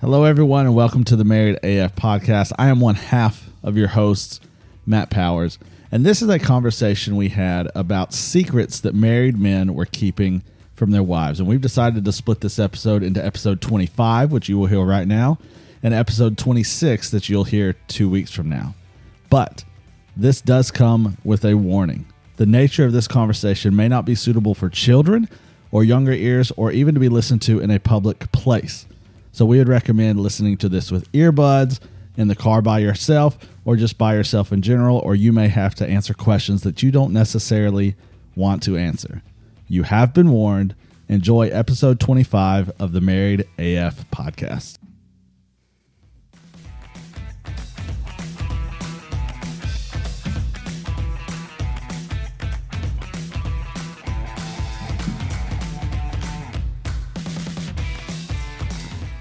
Hello, everyone, and welcome to the Married AF podcast. I am one half of your hosts, Matt Powers, and this is a conversation we had about secrets that married men were keeping from their wives. And we've decided to split this episode into episode 25, which you will hear right now, and episode 26 that you'll hear two weeks from now. But this does come with a warning. The nature of this conversation may not be suitable for children or younger ears or even to be listened to in a public place. So we would recommend listening to this with earbuds in the car by yourself or just by yourself in general, or you may have to answer questions that you don't necessarily want to answer. You have been warned. Enjoy episode 25 of the Married AF podcast.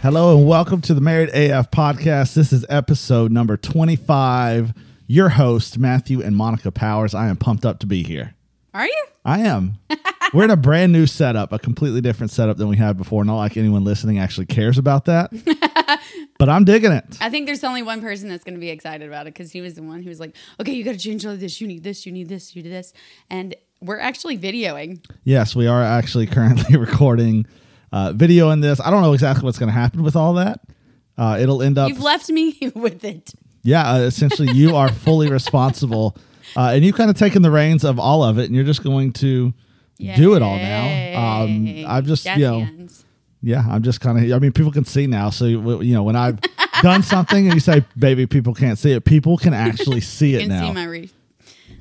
Hello and welcome to the Married AF podcast. This is episode number 25. Your host, Matthew and Monica Powers. I am pumped up to be here. Are you? I am. We're in a brand new setup, a completely different setup than we had before. Not like anyone listening actually cares about that, but I'm digging it. I think there's only one person that's going to be excited about it because he was the one who was like, okay, you got to change all of this. You need this, you need this, you need this. And we're actually videoing. Yes, we are actually currently recording uh, video in this. I don't know exactly what's going to happen with all that. Uh, it'll end up. You've left me with it. Yeah, uh, essentially, you are fully responsible, uh, and you've kind of taken the reins of all of it, and you're just going to do it all now. Um, I've just, you know, hands. yeah, I'm just kind of. I mean, people can see now, so you know, when I've done something and you say, "Baby, people can't see it," people can actually see it can now. see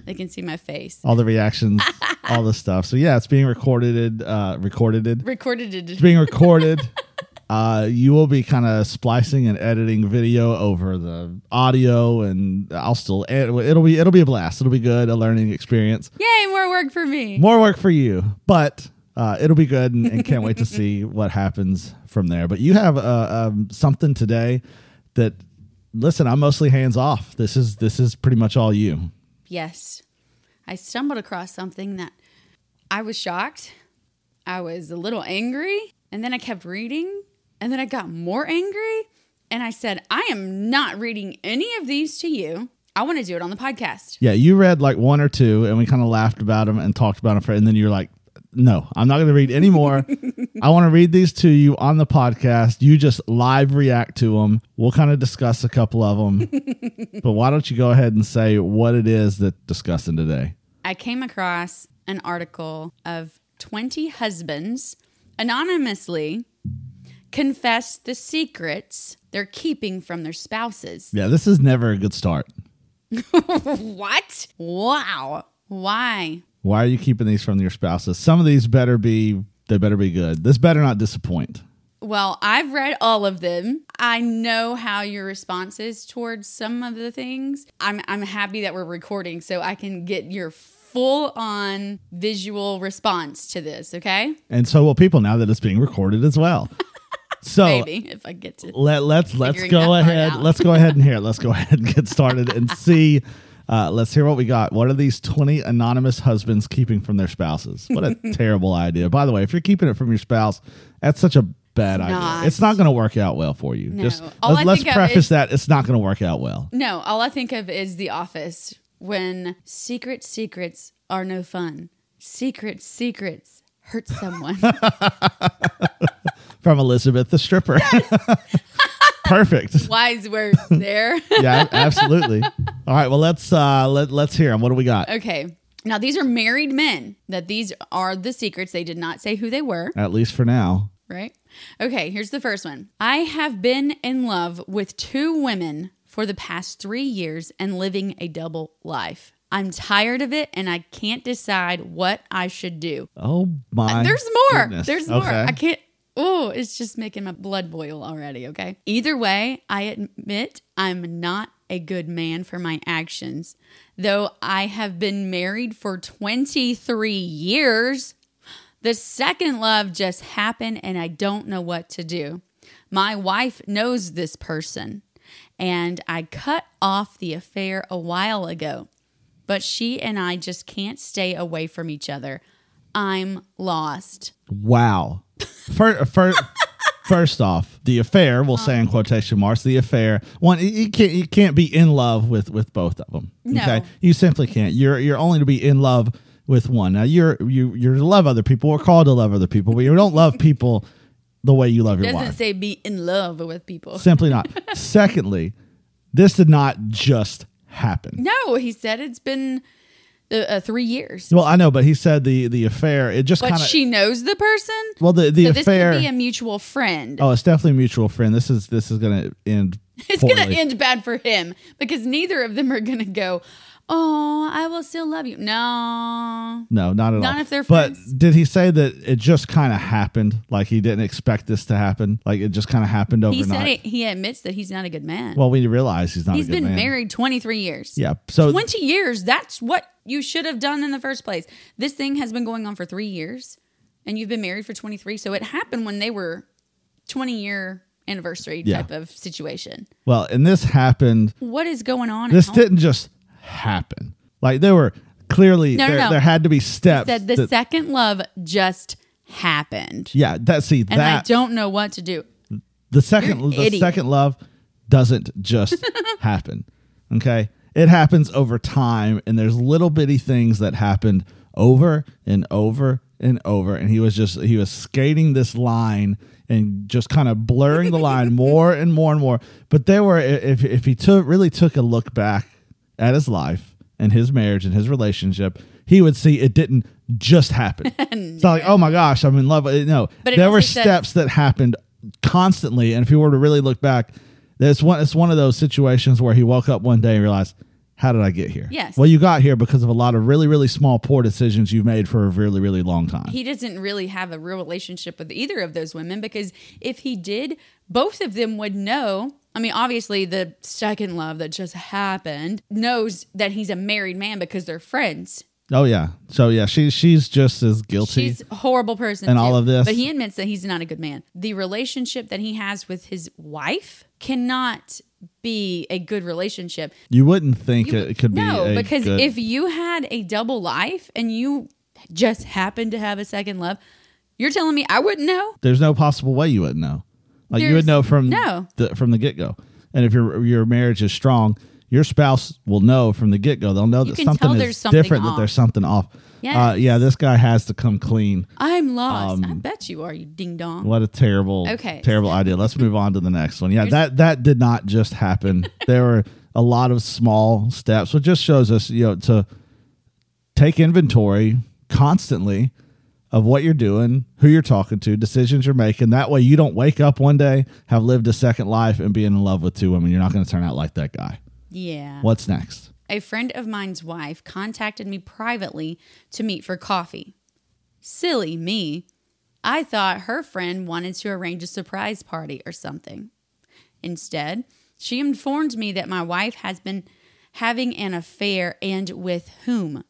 they can see my face. all the reactions, all the stuff. So yeah, it's being recorded. Uh, recorded. Recorded It's being recorded. uh, you will be kind of splicing and editing video over the audio, and I'll still. ed- It'll be it'll be a blast. It'll be good, a learning experience. Yay, more work for me. More work for you, but uh, it'll be good, and, and can't wait to see what happens from there. But you have uh, um, something today that. Listen, I'm mostly hands off. This is this is pretty much all you. Yes. I stumbled across something that I was shocked. I was a little angry. And then I kept reading. And then I got more angry. And I said, I am not reading any of these to you. I want to do it on the podcast. Yeah, you read like one or two, and we kind of laughed about them and talked about them. For, and then you're like, "No, I'm not going to read any more. I want to read these to you on the podcast. You just live react to them. We'll kind of discuss a couple of them. but why don't you go ahead and say what it is that discussing today? I came across an article of 20 husbands anonymously confess the secrets they're keeping from their spouses. Yeah, this is never a good start. what? Wow. Why? Why are you keeping these from your spouses? Some of these better be they better be good. This better not disappoint. Well, I've read all of them. I know how your response is towards some of the things. I'm I'm happy that we're recording so I can get your full on visual response to this, okay? And so will people now that it's being recorded as well. So Maybe if I get to let let's let's go ahead. Let's go ahead and hear. it. Let's go ahead and get started and see. Uh, let's hear what we got. What are these twenty anonymous husbands keeping from their spouses? What a terrible idea. By the way, if you're keeping it from your spouse, that's such a bad idea. not. It's not going to work out well for you. No. Just All let's, let's preface is- that it's not going to work out well. No, all I think of is The Office when secret secrets are no fun. Secret secrets hurt someone. From Elizabeth the stripper. Perfect. Wise words there. Yeah, absolutely. All right. Well, let's uh, let let's hear them. What do we got? okay. Now these are married men. That these are the secrets. They did not say who they were. At least for now. right? Okay, here's the first one. I have been in love with two women for the past three years and living a double life. I'm tired of it and I can't decide what I should do. Oh my. Uh, there's more. goodness. There's more. Okay. I can't. Oh, it's just making my blood boil already, okay? Either way, I admit I'm not a good man for my actions. Though I have been married for 23 years, the second love just happened and I don't know what to do. My wife knows this person, and I cut off the affair a while ago, but she and I just can't stay away from each other. I'm lost. Wow. First, first, First off, the affair, we'll say in Uh-huh. quotation marks, the affair. One, you- you can't you can't be in love with with both of them. No. Okay, you simply can't. You're you're only to be in love with one. Now you're you you're to love other people. We're called to love other people, but you don't love people the way you love your Doesn't wife. say be in love with people. Simply not. Secondly, this did not just happen. No, he said it's been uh, uh, three years. Well, I know, but he said the the affair. It just But kind of she knows the person. well the the so this affair. could be a mutual friend. oh, it's definitely a mutual friend. This is this is going to end. it's going to end bad for him because neither of them are going to go, Oh, I will still love you. No. No, not at Not all. if they're friends. But did he say that it just kind of happened? Like he didn't expect this to happen? Like it just kind of happened overnight? He said it, he admits that he's not a good man. Well, we realize he's not he's a good been man. married 23 years. Yeah. So 20 years. That's what you should have done in the first place. This thing has been going on for three years and you've been married for 23. So it happened when they were 20 year anniversary Yeah. type of situation. well, and this happened. What is going on? at This didn't just happen. Like there were clearly No, no, there, no. there had to be steps. that the that- second love just happened. yeah, that see And I don't know what to do. the second the idiot. second love doesn't just happen okay it happens over time and there's little bitty things that happened over and over and over and he was just he was skating this line and just kind of blurring the line more and more and more but there were if if he took really took a look back at his life and his marriage and his relationship he would see it didn't just happen it's not like oh my gosh i'm in love uh, no But there were steps that happened constantly. And if you were to really look back, it's one it's one of those situations where he woke up one day and realized, how did I get here? Yes. Well, you got here because of a lot of really, really small, poor decisions you've made for a really, really long time. He doesn't really have a real relationship with either of those women because if he did, both of them would know. I mean, obviously, the second love that just happened knows that he's a married man because they're friends. oh yeah. So yeah, she's she's just as guilty. She's a horrible person. And all of this. But he admits that he's not a good man. The relationship that he has with his wife cannot be a good relationship. you wouldn't think You- it could be no, because good- if you had a double life and you just happened to have a second love, you're telling me I wouldn't know? there's no possible way you wouldn't know. Like you would know from no. the, from the get go. And if your your marriage is strong, your spouse will know from the get go. They'll know that something is something different. That there's something off. Yes. Uh, yeah, this guy has to come clean. I'm lost. I Um, bet you are, you ding dong. What a terrible, Okay. terrible idea. Let's move on to the next one. Yeah, that that did not just happen. there were a lot of small steps, which just shows us, you know, to take inventory constantly of what you're doing, who you're talking to, decisions you're making. That way, you don't wake up one day, have lived a second life, and be in love with two women. You're not going to turn out like that guy. Yeah. What's next? A friend of mine's wife contacted me privately to meet for coffee. Silly me. I thought her friend wanted to arrange a surprise party or something. Instead, she informed me that my wife has been having an affair and with whom.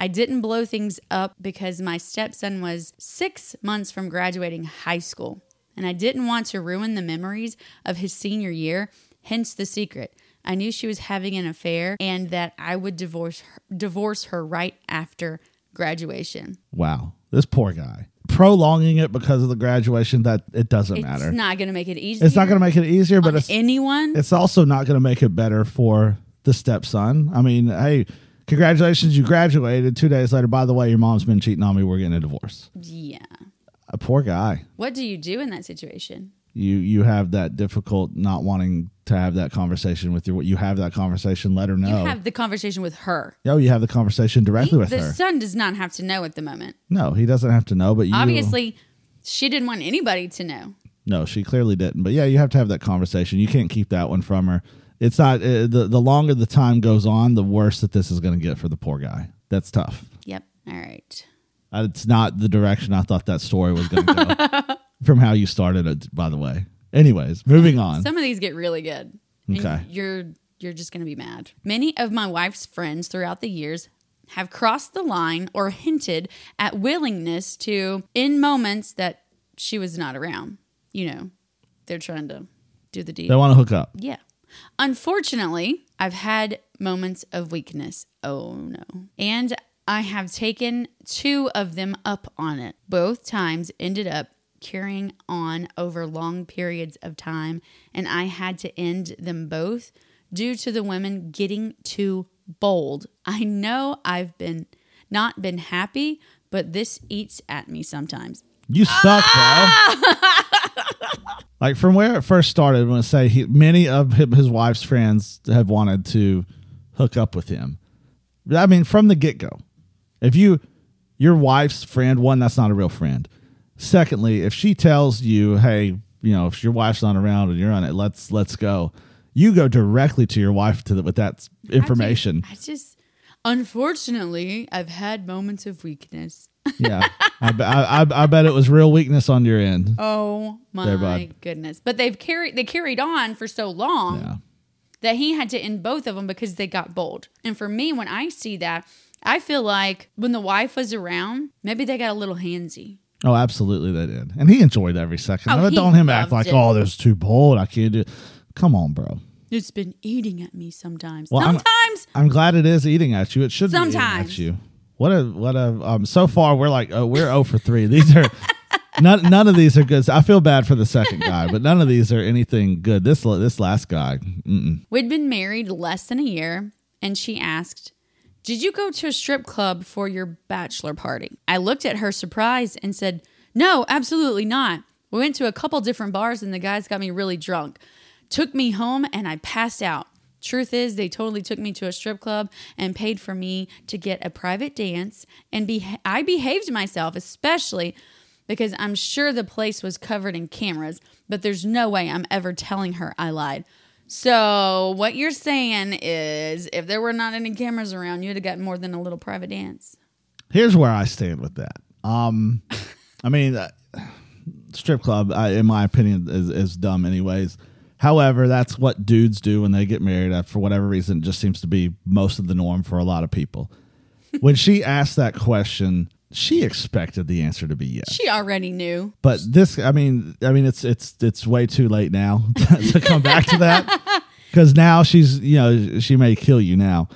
I didn't blow things up because my stepson was six months from graduating high school, and I didn't want to ruin the memories of his senior year, hence the secret. I knew she was having an affair and that I would divorce her, divorce her right after graduation. Wow, this poor guy prolonging it because of the graduation. That it doesn't It's matter. not going to make it easier. it's not going to make it easier, but it's anyone. it's also not going to make it better for the stepson. I mean, hey, congratulations, you graduated. Two days later, by the way, your mom's been cheating on me. We're getting a divorce. yeah. A poor guy. What do you do in that situation? You you have that difficult not wanting to have that conversation with your. You have that conversation. Let her know. You have the conversation with her. oh, you have the conversation directly He- with the her. son does not have to know at the moment. no, he doesn't have to know. But you Obviously, she didn't want anybody to know. No, she clearly didn't. But yeah, you have to have that conversation. You can't keep that one from her. It's not uh, the the longer the time goes on, the worse that this is going to get for the poor guy. That's tough. Yep. All right. Uh, It's not the direction I thought that story was going to go. from how you started it, by the way. Anyways, moving on. Some of these get really good. Okay. You're you're just going to be mad. Many of my wife's friends throughout the years have crossed the line or hinted at willingness to in moments that she was not around. You know, they're trying to do the deed. They want to hook up. Yeah. Unfortunately, I've had moments of weakness. Oh no. And I have taken two of them up on it. Both times ended up carrying on over long periods of time, and I had to end them both due to the women getting too bold. I know I've been not been happy, but this eats at me sometimes. You suck, bro. like from where it first started, I'm going to say he, many of his wife's friends have wanted to hook up with him. I mean, from the get go. If you, your wife's friend, one, that's not a real friend. Secondly, if she tells you, hey, you know, if your wife's not around and you're on it, let's let's go. You go directly to your wife to the, with that information. I just, I just, unfortunately, I've had moments of weakness. Yeah, I, I, I, I bet it was real weakness on your end. Oh my There, goodness! But they've carried they carried on for so long Yeah. that he had to end both of them because they got bold. And for me, when I see that, I feel like when the wife was around, maybe they got a little handsy. Oh, absolutely, they did, and he enjoyed every second. Oh, it. Don't him act like, it. oh, this is too bold. I can't do. it." Come on, bro. It's been eating at me sometimes. Well, I'm- sometimes I'm glad it is eating at you. It should be eating Sometimes. at you. What a what a um. So far, we're like oh, we're zero for three. These are none. None of these are good. I feel bad for the second guy, but none of these are anything good. This this last guy, mm-mm. we'd been married less than a year, and she asked, Did you go to a strip club for your bachelor party? I looked at her surprised and said, No, absolutely not. We went to a couple different bars, and the guys got me really drunk. Took me home, and I passed out. Truth is, they totally took me to a strip club and paid for me to get a private dance, and be- I behaved myself, especially because I'm sure the place was covered in cameras, but there's no way I'm ever telling her I lied. So, what you're saying is if there were not any cameras around, you'd have gotten more than a little private dance. here's where I stand with that. Um, I mean, uh, strip club, I, in my opinion, is, is dumb anyways. However, that's what dudes do when they get married. Uh, For whatever reason, it just seems to be most of the norm for a lot of people. when she asked that question, she expected the answer to be yes. She already knew. But this, I mean, I mean, it's it's it's way too late now to come back to that because now she's, you know, she may kill you now.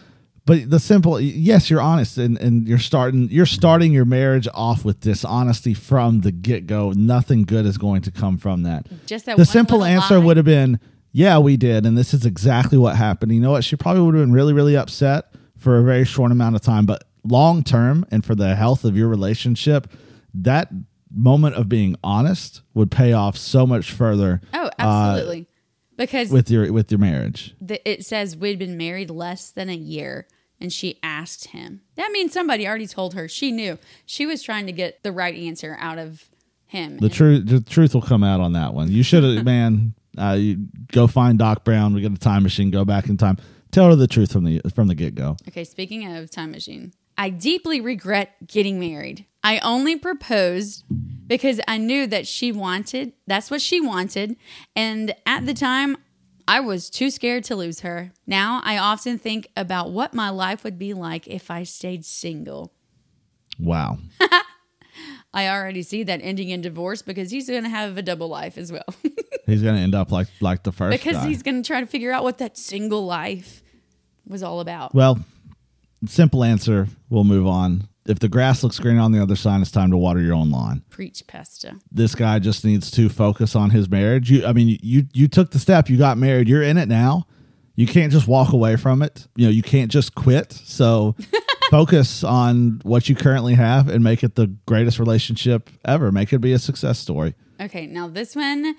But the simple, yes, you're honest, and, and you're starting you're starting your marriage off with dishonesty from the get go. Nothing good is going to come from that. Just that the simple answer would have been, yeah, we did, and this is exactly what happened. You know what? She probably would have been really, really upset for a very short amount of time, but long term and for the health of your relationship, that moment of being honest would pay off so much further. Oh, uh, absolutely. Because with your with your marriage. the, it says we'd been married less than a year and she asked him. That means somebody already told her. She knew. She was trying to get the right answer out of him. The truth the truth will come out on that one. You should have man, uh, you go find Doc Brown, we get a time machine, go back in time. Tell her the truth from the from the get go. Okay, speaking of time machine, I deeply regret getting married. I only proposed because I knew that she wanted, that's what she wanted. And at the time, I was too scared to lose her. Now I often think about what my life would be like if I stayed single. Wow. I already see that ending in divorce because he's going to have a double life as well. He's gonna end up like like the first because guy. he's going to try to figure out what that single life was all about. Well, simple answer. We'll move on. If the grass looks green on the other side, it's time to water your own lawn. Preach, Pesta. This guy just needs to focus on his marriage. You, I mean, you you took the step. You got married. You're in it now. You can't just walk away from it. You know, you can't just quit. So focus on what you currently have and make it the greatest relationship ever. Make it be a success story. Okay, now this one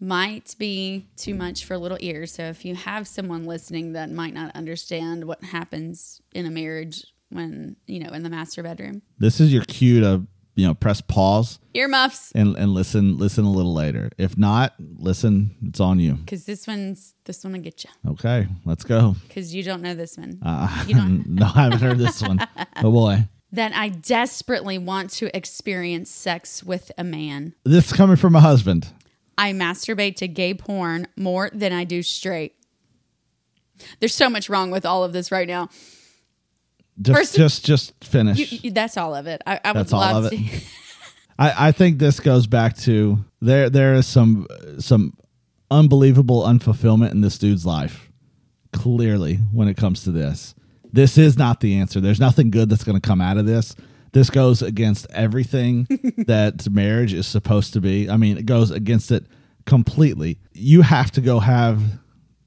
might be too much for little ears. So if you have someone listening that might not understand what happens in a marriage when, you know, in the master bedroom, This is your cue to you know press pause earmuffs, and and listen listen a little later. If not, listen. It's on you. because this one's, this one will get you. Okay, let's go. Because you don't know this one. Uh, You don't- no, I haven't heard this one. Oh boy, that I desperately want to experience sex with a man. this is coming from a husband. I masturbate to gay porn more than I do straight. There's so much wrong with all of this right now. Just First- just just finish. You, you, that's all of it. I, I would That's all love of it. to. I, I think this goes back to there there is some some unbelievable unfulfillment in this dude's life. Clearly, when it comes to this, this is not the answer. There's nothing good that's going to come out of this. This goes against everything that marriage is supposed to be. I mean, it goes against it completely. You have to go have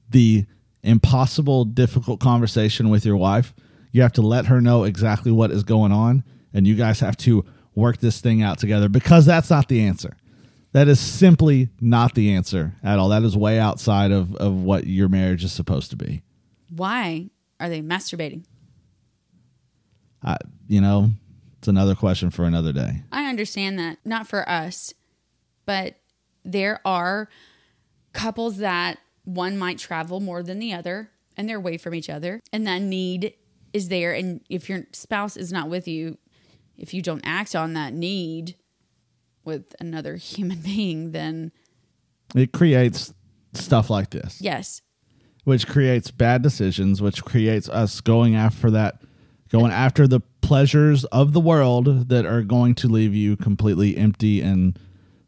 the impossible, difficult conversation with your wife. You have to let her know exactly what is going on, and you guys have to work this thing out together because that's not the answer. That is simply not the answer at all. That is way outside of, of what your marriage is supposed to be. Why are they masturbating? I, you know, it's another question for another day. I understand that, not for us, but there are couples that one might travel more than the other and they're away from each other, and that need is there. And if your spouse is not with you, if you don't act on that need with another human being, then It creates stuff like this. yes, which creates bad decisions, which creates us going after that, going after the pleasures of the world that are going to leave you completely empty and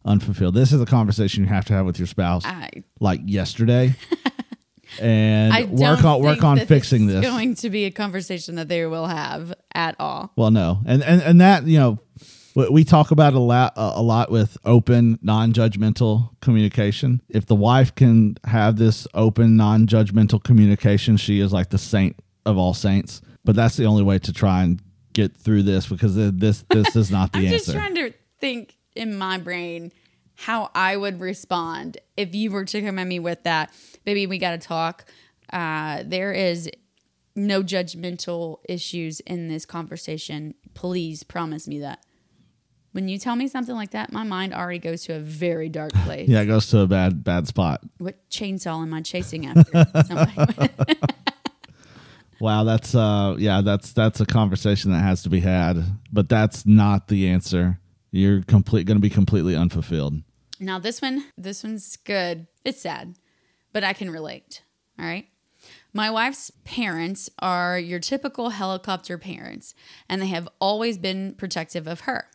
unfulfilled. This is a conversation you have to have with your spouse, I like yesterday, and work on work on fixing is this. Going to be a conversation that they will have at all. Well, no, and and and that you know, we- talk about a lot a lot with open, non-judgmental communication. If the wife can have this open, non-judgmental communication, she is like the saint of all saints. But that's the only way to try and get through this because this this is not the answer. I'm answer. just trying to think in my brain how I would respond if you were to come at me with that. Baby, we got to talk. Uh, there is no judgmental issues in this conversation. Please promise me that. When you tell me something like that, my mind already goes to a very dark place. yeah, it goes to a bad bad spot. What chainsaw am I chasing after? Wow, that's uh yeah, that's that's a conversation that has to be had, but that's not the answer. You're complete going to be completely unfulfilled. Now this one, this one's good. It's sad, but I can relate. All right. My wife's parents are your typical helicopter parents, and they have always been protective of her.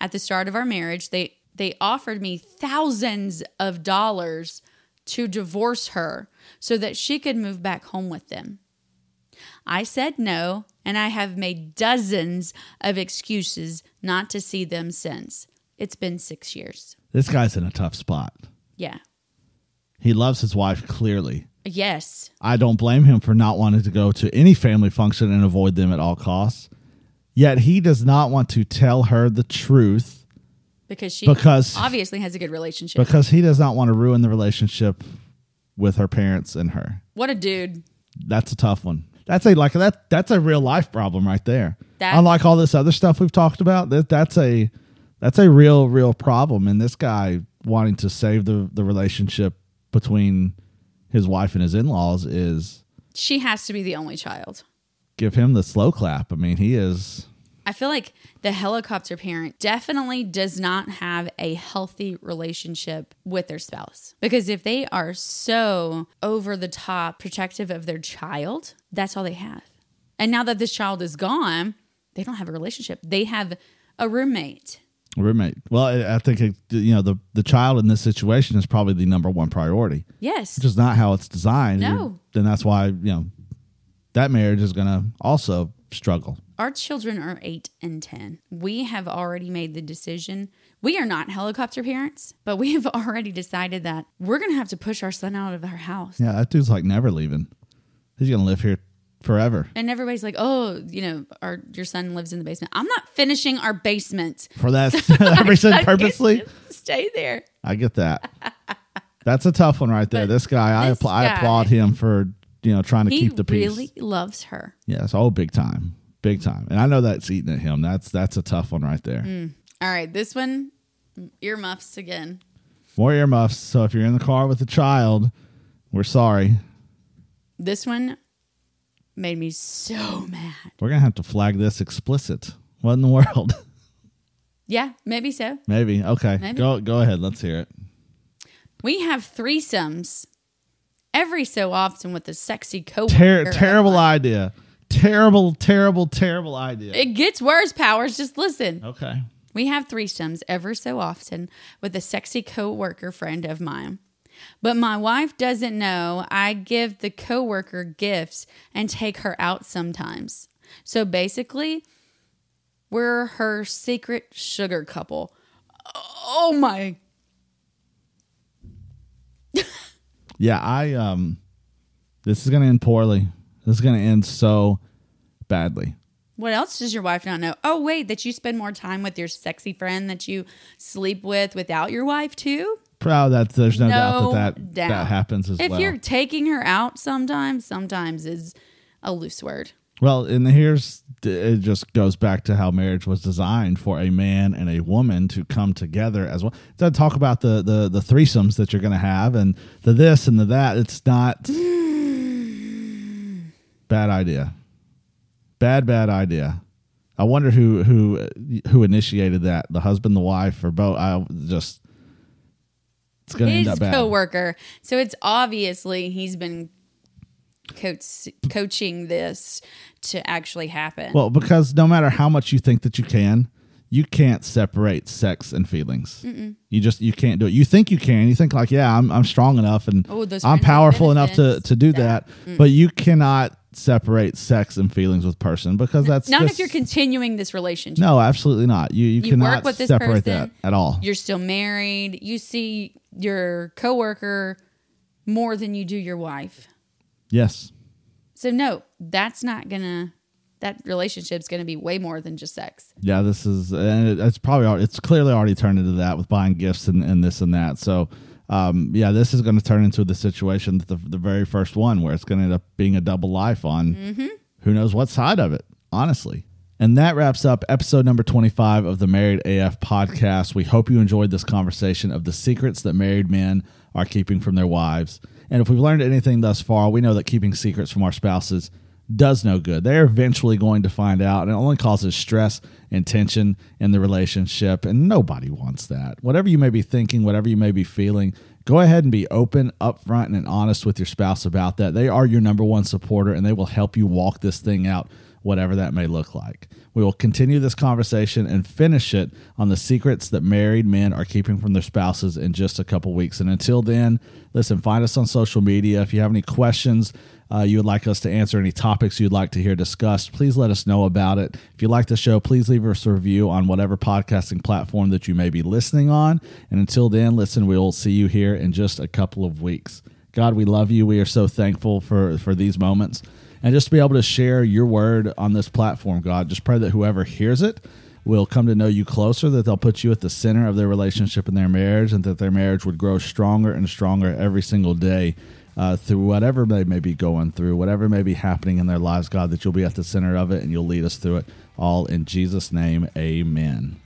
At the start of our marriage, they they offered me thousands of dollars to divorce her so that she could move back home with them. I said no, and I have made dozens of excuses not to see them since. It's been 6 years. This guy's in a tough spot. Yeah. He loves his wife clearly. Yes. I don't blame him for not wanting to go to any family function and avoid them at all costs. Yet he does not want to tell her the truth Because she Because- obviously has a good relationship. because he does not want to ruin the relationship with her parents and her. what a dude. That's a tough one. That's a like that that's a real life problem right there. That- Unlike all this other stuff we've talked about, that that's a that's a real real problem and this guy wanting to save the the relationship between his wife and his in-laws is She has to be the only child. give him the slow clap. I mean, he is I feel like the helicopter parent definitely does not have a healthy relationship with their spouse. Because if they are so over the top protective of their child, that's all they have. And now that this child is gone, they don't have a relationship. They have a roommate. Roommate. Well, I I think it, you know the the child in this situation is probably the number one priority, Yes. which is not how it's designed. No. Then that's why you know that marriage is going to also struggle. Our children are eight and 10. We have already made the decision. We are not helicopter parents, but we have already decided that we're going to have to push our son out of our house. Yeah, that dude's like never leaving. He's going to live here forever. And everybody's like, oh, you know, our your son lives in the basement. I'm not finishing our basement. For that, that reason, I purposely. Stay there. I get that. That's a tough one right there. But This guy, I, this I guy- applaud him for you know trying to keep the peace. He really loves her. Yes, oh, big time, big time. And I know that's eating at him. That's that's a tough one right there. Mm. All right, this one, earmuffs again. More earmuffs. So if you're in the car with a child, we're sorry. This one made me so mad. We're gonna have to flag this explicit. What in the world? Yeah, maybe so. Maybe. Okay. Maybe. Go go ahead. Let's hear it. We have threesomes every so often with a sexy coworker. Ter- terrible idea. Terrible, terrible, terrible idea. It gets worse, Powers. Just listen. Okay. We have threesomes ever so often with a sexy coworker friend of mine. But my wife doesn't know I give the coworker gifts and take her out sometimes. So basically, We're her secret sugar couple. Oh my. Yeah, I um this is gonna end poorly. This is gonna end so badly. What else does your wife not know? Oh, wait, that you spend more time with your sexy friend that you sleep with without your wife, too? Proud that there's no, doubt that that, doubt. that happens as If well. If you're taking her out sometimes, sometimes is a loose word. Well, and here's it just goes back to how marriage was designed for a man and a woman to come together as well. To talk about the the the threesomes that you're going to have and the this and the that. It's not bad idea. Bad bad idea. I wonder who who who initiated that. The husband, the wife, or both. I just it's going to end His up bad. coworker. So it's obviously he's been coach, coaching this to actually happen. Well, because no matter how much you think that you can, you can't separate sex and feelings. You just you can't do it. You think you can. You think like, yeah, I'm I'm strong enough and Oh, those I'm powerful enough to to do that. that. But you cannot separate sex and feelings with person because that's Not just, if you're continuing this relationship. no, absolutely not. You you, You cannot work with this separate person. that at all. You're still married. You see your coworker more than you do your wife. Yes. So no, that's not gonna. That relationship's gonna be way more than just sex. Yeah, this is, and it, it's probably al- it's clearly already turned into that with buying gifts and, and this and that. So, um, yeah, this is going to turn into the situation that the the very first one where it's going to end up being a double life on who knows what side of it, honestly. And that wraps up episode number 25 of the Married AF podcast. We hope you enjoyed this conversation of the secrets that married men are keeping from their wives. And if we've learned anything thus far, we know that keeping secrets from our spouses does no good. They're eventually going to find out, and it only causes stress and tension in the relationship, and nobody wants that. Whatever you may be thinking, whatever you may be feeling, go ahead and be open, upfront, and honest with your spouse about that. They are your number one supporter, and they will help you walk this thing out, whatever that may look like. We will continue this conversation and finish it on the secrets that married men are keeping from their spouses in just a couple weeks. And until then, listen, find us on social media. If you have any questions, uh, you would like us to answer any topics you'd like to hear discussed, please let us know about it. If you like the show, please leave us a review on whatever podcasting platform that you may be listening on. And until then, listen, we will see you here in just a couple of weeks. God, we love you. We are so thankful for, for these moments. And just to be able to share your word on this platform, God, just pray that whoever hears it will come to know you closer, that they'll put you at the center of their relationship and their marriage, and that their marriage would grow stronger and stronger every single day uh, through whatever they may be going through, whatever may be happening in their lives, God, that you'll be at the center of it and you'll lead us through it all in Jesus' name. Amen.